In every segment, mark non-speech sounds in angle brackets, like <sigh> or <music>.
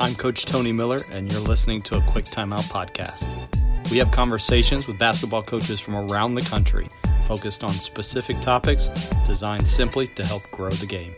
I'm Coach Tony Miller, and you're listening to a Quick Timeout podcast. We have conversations with basketball coaches from around the country focused on specific topics designed simply to help grow the game.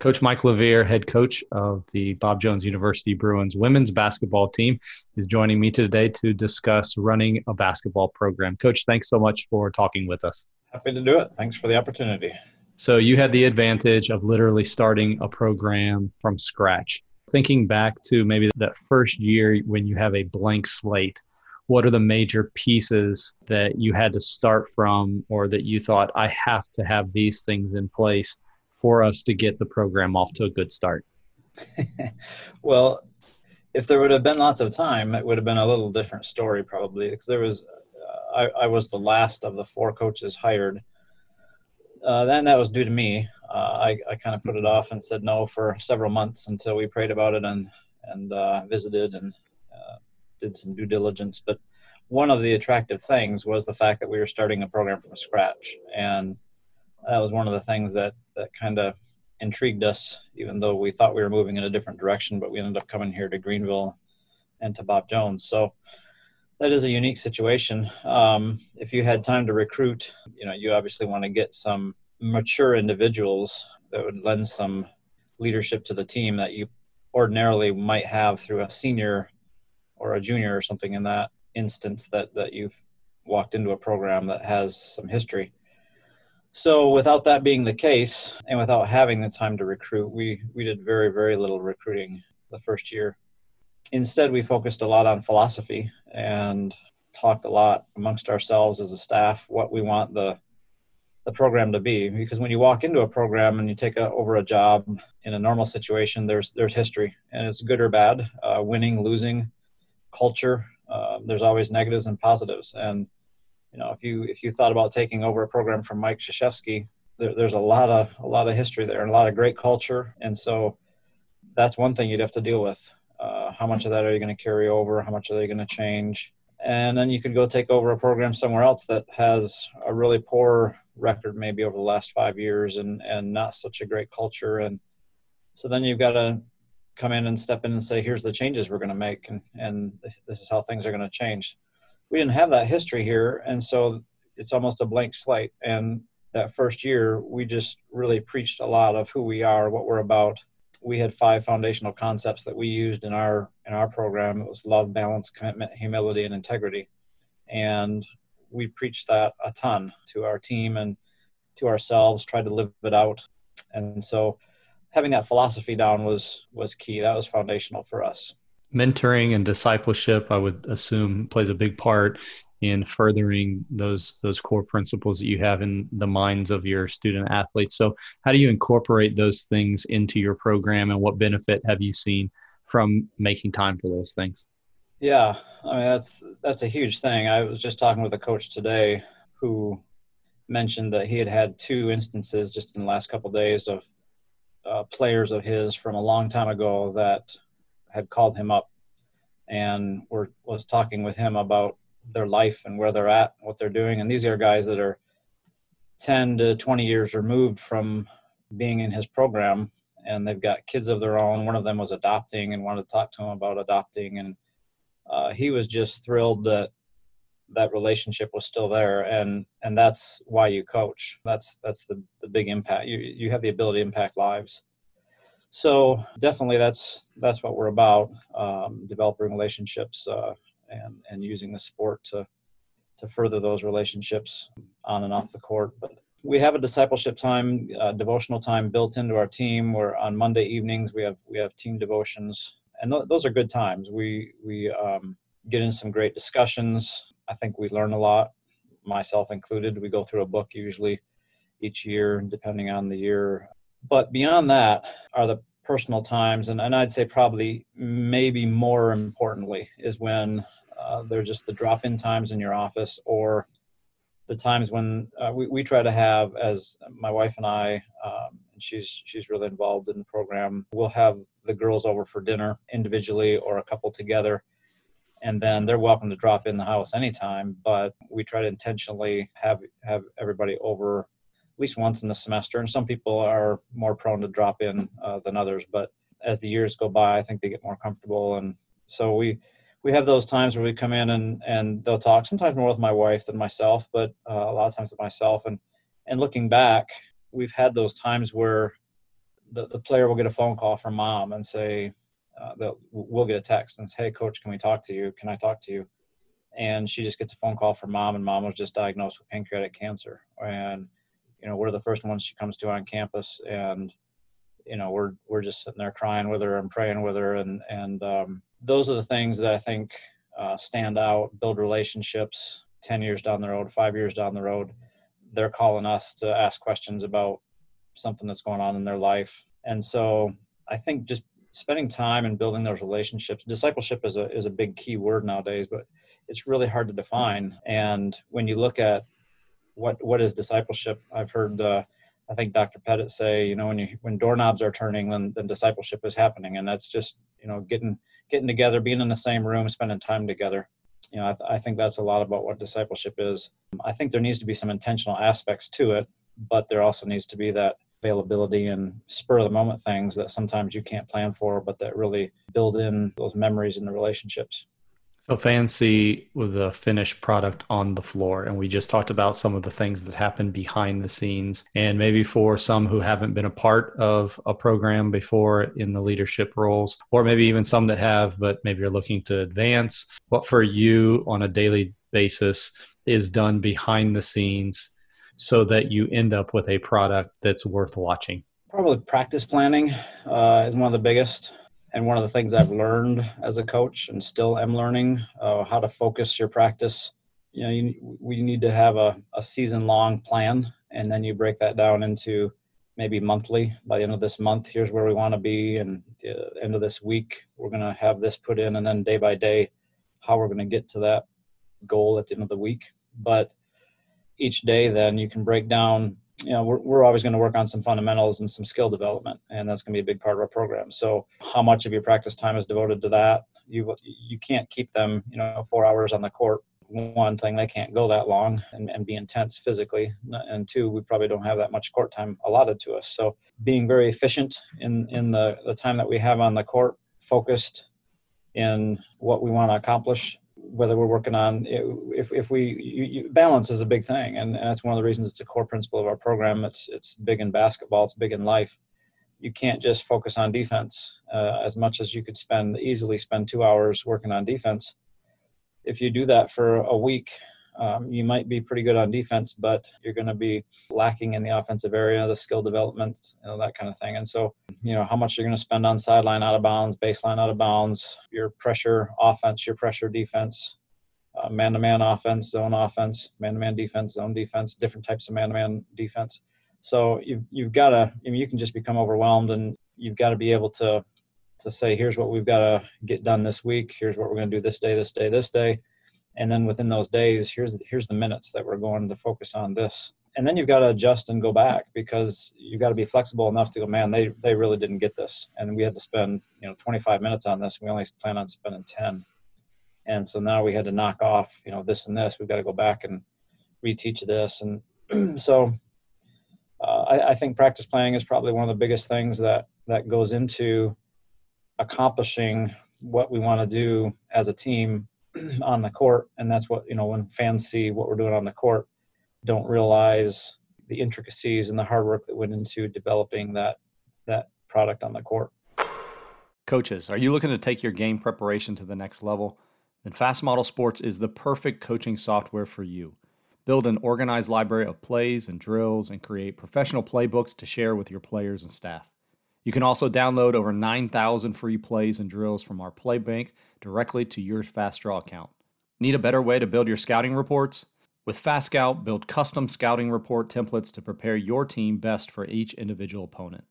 Coach Mike Leviere, head coach of the Bob Jones University Bruins women's basketball team, is joining me today to discuss running a basketball program. Coach, thanks so much for talking with us. Happy to do it. Thanks for the opportunity. So, you had the advantage of literally starting a program from scratch. Thinking back to maybe that first year when you have a blank slate, what are the major pieces that you had to start from or that you thought, I have to have these things in place for us to get the program off to a good start? <laughs> well, if there would have been lots of time, it would have been a little different story probably because there was, uh, I, I, was the last of the four coaches hired. Uh, then that was due to me. Uh, I, I kind of put it off and said no for several months until we prayed about it and and uh, visited and uh, did some due diligence. But one of the attractive things was the fact that we were starting a program from scratch, and that was one of the things that that kind of intrigued us, even though we thought we were moving in a different direction. But we ended up coming here to Greenville and to Bob Jones. So that is a unique situation. Um, if you had time to recruit, you know, you obviously want to get some mature individuals that would lend some leadership to the team that you ordinarily might have through a senior or a junior or something in that instance that that you've walked into a program that has some history. So without that being the case and without having the time to recruit, we we did very very little recruiting the first year. Instead, we focused a lot on philosophy and talked a lot amongst ourselves as a staff what we want the the program to be. Because when you walk into a program and you take a, over a job in a normal situation there's there's history and it's good or bad uh, winning losing culture uh, there's always negatives and positives. And you know, if you if you thought about taking over a program from Mike Krzyzewski, there, there's a lot of a lot of history there and a lot of great culture, and so that's one thing you'd have to deal with. How much of that are you going to carry over? How much are they going to change? And then you could go take over a program somewhere else that has a really poor record, maybe over the last five years, and and not such a great culture. And so then you've got to come in and step in and say, here's the changes we're going to make, and and this is how things are going to change we didn't have that history here, and so it's almost a blank slate. And that first year, we just really preached a lot of who we are, what we're about. We had five foundational concepts that we used in our in our program. It was love, balance, commitment, humility, and integrity. And we preached that a ton to our team and to ourselves, tried to live it out. And so having that philosophy down was was key. That was foundational for us mentoring and discipleship i would assume plays a big part in furthering those those core principles that you have in the minds of your student athletes. So how do you incorporate those things into your program and what benefit have you seen from making time for those things? Yeah i mean that's that's a huge thing. I was just talking with a coach today who mentioned that he had had two instances just in the last couple of days of uh, players of his from a long time ago that had called him up and were, was talking with him about their life and where they're at, what they're doing. And these are guys that are 10 to 20 years removed from being in his program and they've got kids of their own. One of them was adopting and wanted to talk to him about adopting. And uh, he was just thrilled that that relationship was still there. And, and that's why you coach. That's, that's the, the big impact. You, you have the ability to impact lives so definitely that's that's what we're about um, developing relationships uh, and and using the sport to to further those relationships on and off the court. But we have a discipleship time uh, devotional time built into our team. Where on monday evenings. We have we have team devotions and th- those are good times. We we um, get in some great discussions. I think we learn a lot myself included. We go through a book usually each year depending on the year. But beyond that are the personal times, and, and I'd say probably maybe more importantly is when uh, they're just the drop in times in your office or the times when uh, we, we try to have as my wife and I, um, and she's she's really involved in the program. We'll have the girls over for dinner individually or a couple together, and then they're welcome to drop in the house anytime. But we try to intentionally have have everybody over least once in the semester. And some people are more prone to drop in uh, than others. But as the years go by, I think they get more comfortable. And so we we have those times where we come in and and they'll talk. Sometimes more with my wife than myself, but uh, a lot of times with myself. And and looking back, we've had those times where the, the player will get a phone call from mom and say, uh, we'll get a text and say, "Hey, coach, can we talk to you? Can I talk to you?" And she just gets a phone call from mom, and mom was just diagnosed with pancreatic cancer. And you know, we're the first ones she comes to on campus, and you know, we're we're just sitting there crying with her and praying with her, and and um, those are the things that I think uh, stand out, build relationships. Ten years down the road, five years down the road, they're calling us to ask questions about something that's going on in their life, and so I think just spending time and building those relationships. Discipleship is a is a big key word nowadays, but it's really hard to define. And when you look at what what is discipleship, I've heard uh, I think Dr. Pettit say, you know, when you when doorknobs are turning, then then discipleship is happening, and that's just you know getting getting together, being in the same room, spending time together. You know, I, th- I think that's a lot about what discipleship is. I think there needs to be some intentional aspects to it, but there also needs to be that availability and spur of the moment things that sometimes you can't plan for, but that really build in those memories and the relationships. So fancy with a finished product on the floor. And we just talked about some of the things that happen behind the scenes. And maybe for some who haven't been a part of a program before in the leadership roles, or maybe even some that have, but maybe you're looking to advance, what for you on a daily basis is done behind the scenes so that you end up with a product that's worth watching? Probably practice planning uh, is one of the biggest. And one of the things I've learned as a coach and still am learning uh, how to focus your practice. You know, you, we need to have a, a season long plan, and then you break that down into maybe monthly. By the end of this month, here's where we want to be, and the end of this week, we're going to have this put in, and then day by day, how we're going to get to that goal at the end of the week. But each day then you can break down you know we're, we're always going to work on some fundamentals and some skill development and that's going to be a big part of our program. So how much of your practice time is devoted to that? You you can't keep them you know four hours on the court one thing they can't go that long and, and be intense physically. And two we probably don't have that much court time allotted to us. So being very efficient in in the, the time that we have on the court focused in what we want to accomplish whether we're working on if, if we you, you, balance is a big thing and, and that's one of the reasons it's a core principle of our program. It's it's big in basketball it's big in life. You can't just focus on defense uh, as much as you could spend easily spend two hours working on defense. If you do that for a week um, you might be pretty good on defense, but you're going to be lacking in the offensive area, the skill development, you know, that kind of thing. And so, you know, how much you're going to spend on sideline out of bounds, baseline out of bounds, your pressure offense, your pressure defense, man to man offense, zone offense, man to man defense, zone defense, different types of man to man defense. So you've, you've got to, I mean, you can just become overwhelmed and you've got to be able to, to say, here's what we've got to get done this week. Here's what we're going to do this day, this day, this day and then within those days here's here's the minutes that we're going to focus on this. And then you've got to adjust and go back because you've got to be flexible enough to go man they they really didn't get this. And we had to spend you know 25 minutes on this. We only plan on spending 10 and so now we had to knock off you know this and this. We've got to go back and reteach this. And <clears throat> so uh, I, I think practice planning is probably one of the biggest things that that goes into accomplishing what we want to do as a team <clears throat> on the court, and that's what you know when fans see what we're doing on the court, don't realize the intricacies and the hard work that went into developing that that product on the court. Coaches, are you looking to take your game preparation to the next level? Then Fast Model Sports is the perfect coaching software for you. Build an organized library of plays and drills and create professional playbooks to share with your players and staff. You can also download over 9,000 free plays and drills from our play bank directly to your FastDraw account. Need a better way to build your scouting reports? With FastScout, build custom scouting report templates to prepare your team best for each individual opponent.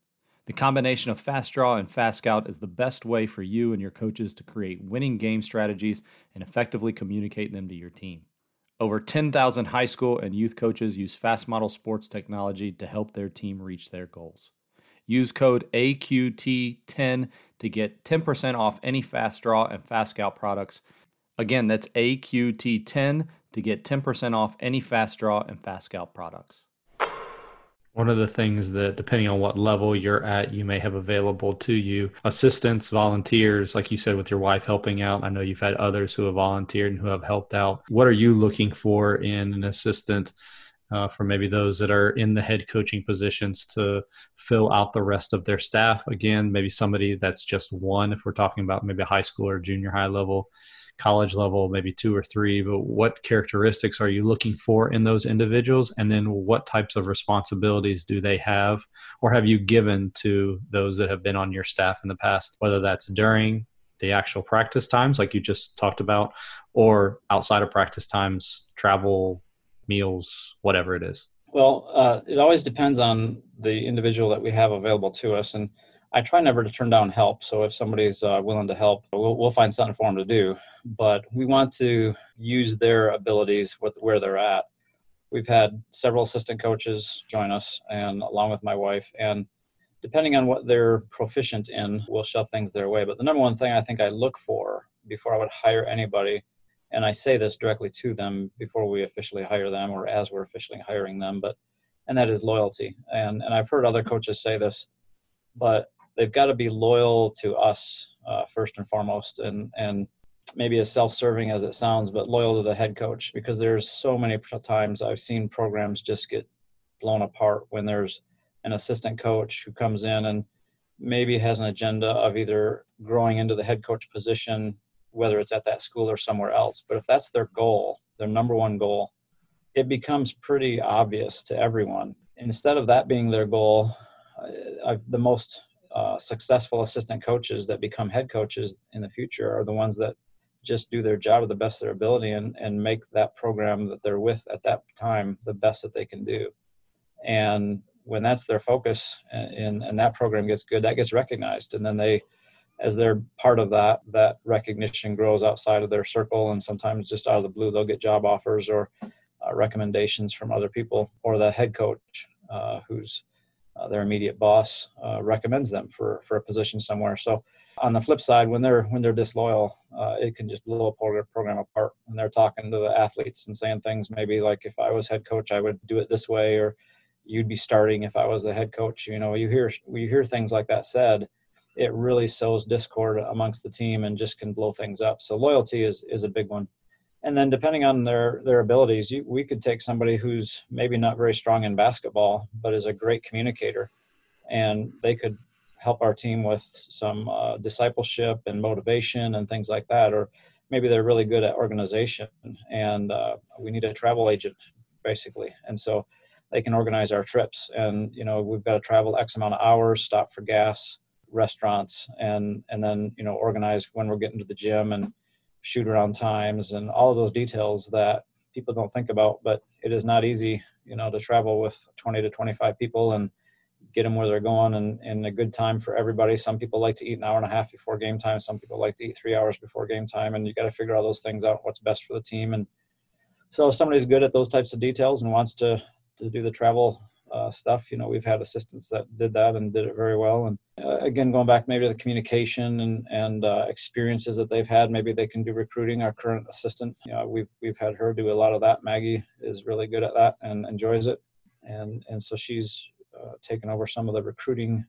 The combination of FastDraw and FastScout is the best way for you and your coaches to create winning game strategies and effectively communicate them to your team. Over 10,000 high school and youth coaches use Fast Model Sports technology to help their team reach their goals. Use code AQT10 to get 10% off any FastDraw and FastScout products. Again, that's AQT10 to get 10% off any FastDraw and FastScout products. One of the things that, depending on what level you're at, you may have available to you assistants, volunteers, like you said, with your wife helping out. I know you've had others who have volunteered and who have helped out. What are you looking for in an assistant? Uh, for maybe those that are in the head coaching positions to fill out the rest of their staff. Again, maybe somebody that's just one, if we're talking about maybe high school or junior high level, college level, maybe two or three, but what characteristics are you looking for in those individuals? And then what types of responsibilities do they have or have you given to those that have been on your staff in the past, whether that's during the actual practice times, like you just talked about, or outside of practice times, travel, meals, whatever it is? Well, uh, it always depends on the individual that we have available to us. And I try never to turn down help. So if somebody's uh, willing to help, we'll, we'll find something for them to do. But we want to use their abilities with where they're at. We've had several assistant coaches join us, and along with my wife, and depending on what they're proficient in, we'll shove things their way. But the number one thing I think I look for before I would hire anybody, and I say this directly to them before we officially hire them or as we're officially hiring them, but and that is loyalty. And and I've heard other coaches say this, but they've got to be loyal to us uh, first and foremost, and and maybe as self-serving as it sounds, but loyal to the head coach because there's so many times I've seen programs just get blown apart when there's an assistant coach who comes in and maybe has an agenda of either growing into the head coach position, whether it's at that school or somewhere else. But if that's their goal, their number one goal, it becomes pretty obvious to everyone. Instead of that being their goal, I, the most uh, successful assistant coaches that become head coaches in the future are the ones that just do their job to the best of their ability and, and make that program that they're with at that time the best that they can do. And when that's their focus and, and that program gets good, that gets recognized. And then they, as they're part of that, that recognition grows outside of their circle. And sometimes just out of the blue, they'll get job offers or uh, recommendations from other people or the head coach uh, who's uh, their immediate boss uh, recommends them for for a position somewhere. So on the flip side, when they're when they're disloyal, uh, it can just blow a program apart. When they're talking to the athletes and saying things maybe like, "If I was head coach, I would do it this way," or "You'd be starting if I was the head coach." You know, you hear you hear things like that said. It really sows discord amongst the team and just can blow things up. So loyalty is is a big one. And then depending on their their abilities you, we could take somebody who's maybe not very strong in basketball but is a great communicator. And they could help our team with some uh, discipleship and motivation and things like that. Or maybe they're really good at organization and uh, we need a travel agent basically. And so they can organize our trips. And you know we've got to travel x amount of hours stop for gas restaurants and and then you know organize when we're getting to the gym and shoot around times and all of those details that people don't think about but it is not easy you know to travel with 20 to 25 people and get them where they're going and, in a good time for everybody. Some people like to eat an hour and a half before game time. Some people like to eat three hours before game time and you got to figure all those things out what's best for the team. And so if somebody's good at those types of details and wants to to do the travel uh, stuff. You know, we've had assistants that did that and did it very well. And uh, again, going back maybe to the communication and and uh, experiences that they've had, maybe they can do recruiting. Our current assistant, you know, we've we've had her do a lot of that. Maggie is really good at that and enjoys it, and and so she's uh, taken over some of the recruiting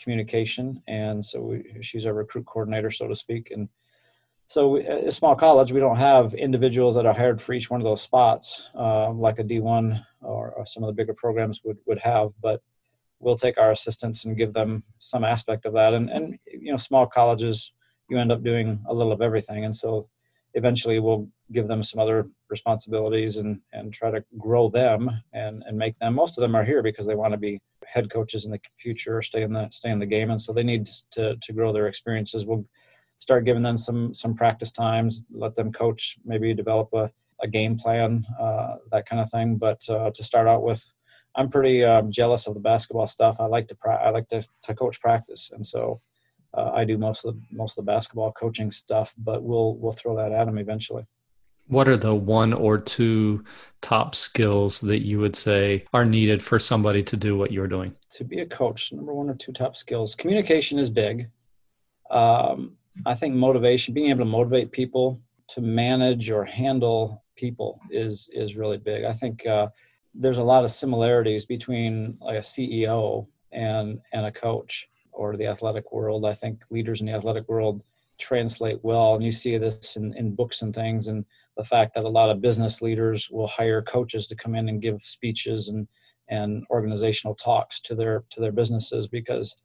communication, and so we, she's our recruit coordinator, so to speak, and so a small college, we don't have individuals that are hired for each one of those spots, uh, like a D1 or, or, some of the bigger programs would, would have. But we'll take our assistants and give them some aspect of that. And, and you know, small colleges, you end up doing a little of everything. And so eventually we'll give them some other responsibilities and, and try to grow them and, and make them. Most of them are here because they want to be head coaches in the future, stay in the stay in the game, and so they need to to grow their experiences. We'll start giving them some some practice times, let them coach, maybe develop a, a game plan, uh, that kind of thing. But uh, to start out with, I'm pretty um, jealous of the basketball stuff. I like to pra- I like to, to coach practice, and so uh, I do most of the most of the basketball coaching stuff. But we'll we'll throw that at them eventually. What are the one or two top skills that you would say are needed for somebody to do what you're doing? To be a coach, number one or two top skills. Communication is big. Um, I think motivation, being able to motivate people to manage or handle people is is really big. I think uh, there's a lot of similarities between like a CEO and and a coach or the athletic world. I think leaders in the athletic world translate well, and you see this in, in books and things, and the fact that a lot of business leaders will hire coaches to come in and give speeches and and organizational talks to their to their businesses because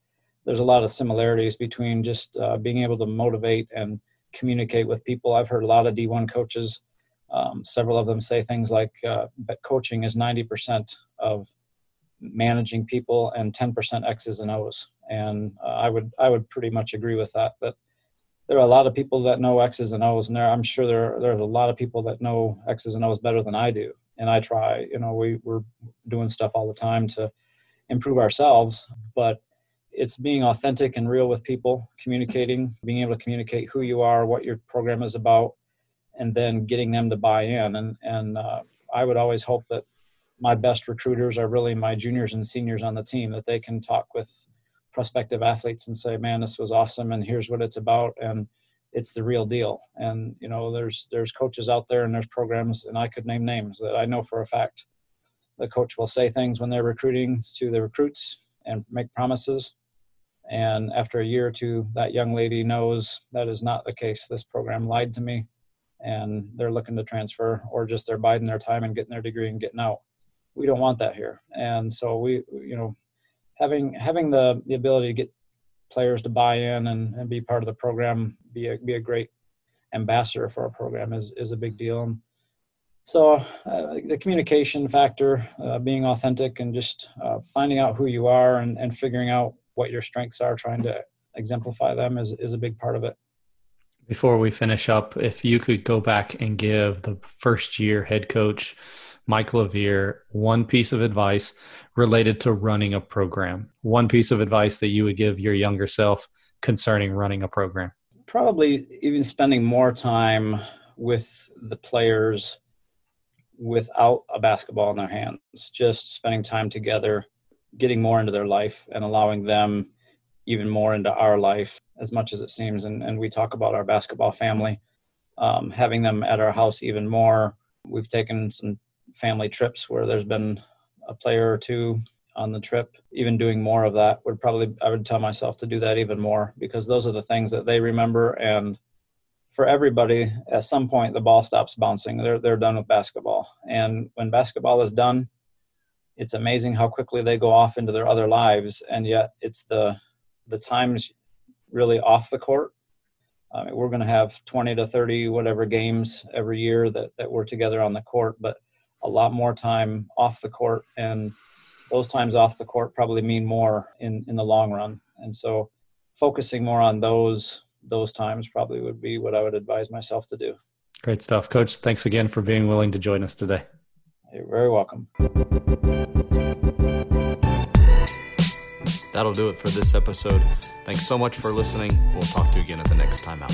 there's a lot of similarities between just uh, being able to motivate and communicate with people. I've heard a lot of D1 coaches, um, several of them say things like uh, coaching is 90% of managing people and 10% X's and O's. And uh, I would I would pretty much agree with that. That there are a lot of people that know X's and O's, and there I'm sure there there's a lot of people that know X's and O's better than I do. And I try. You know, we we're doing stuff all the time to improve ourselves, but it's being authentic and real with people, communicating, being able to communicate who you are, what your program is about, and then getting them to buy in. And and uh, I would always hope that my best recruiters are really my juniors and seniors on the team that they can talk with prospective athletes and say, "Man, this was awesome, and here's what it's about," and it's the real deal. And you know, there's there's coaches out there and there's programs, and I could name names that I know for a fact. The coach will say things when they're recruiting to the recruits and make promises. And after a year or two, that young lady knows that is not the case. This program lied to me, and they're looking to transfer, or just they're biding their time and getting their degree and getting out. We don't want that here. And so we, you know, having having the the ability to get players to buy in and, and be part of the program, be a be a great ambassador for our program is is a big deal. And so uh, the communication factor, uh, being authentic, and just uh, finding out who you are and, and figuring out what your strengths are, trying to exemplify them is is a big part of it. Before we finish up, if you could go back and give the first year head coach Mike Leviere one piece of advice related to running a program? One piece of advice that you would give your younger self concerning running a program? Probably even spending more time with the players without a basketball in their hands, just spending time together, getting more into their life, and allowing them even more into our life as much as it seems. And, and we talk about our basketball family, um, having them at our house even more. We've taken some family trips where there's been a player or two on the trip even doing more of that would probably i would tell myself to do that even more because those are the things that they remember and for everybody at some point the ball stops bouncing they're, they're done with basketball and when basketball is done it's amazing how quickly they go off into their other lives and yet it's the the times really off the court. I mean, we're going to have 20 to 30 whatever games every year that, that we're together on the court but a lot more time off the court and those times off the court probably mean more in in the long run. And so focusing more on those those times probably would be what i would advise myself to do. Great stuff. Coach thanks again for being willing to join us today you're very welcome. That'll do it for this episode. Thanks so much for listening. We'll talk to you again at the next time out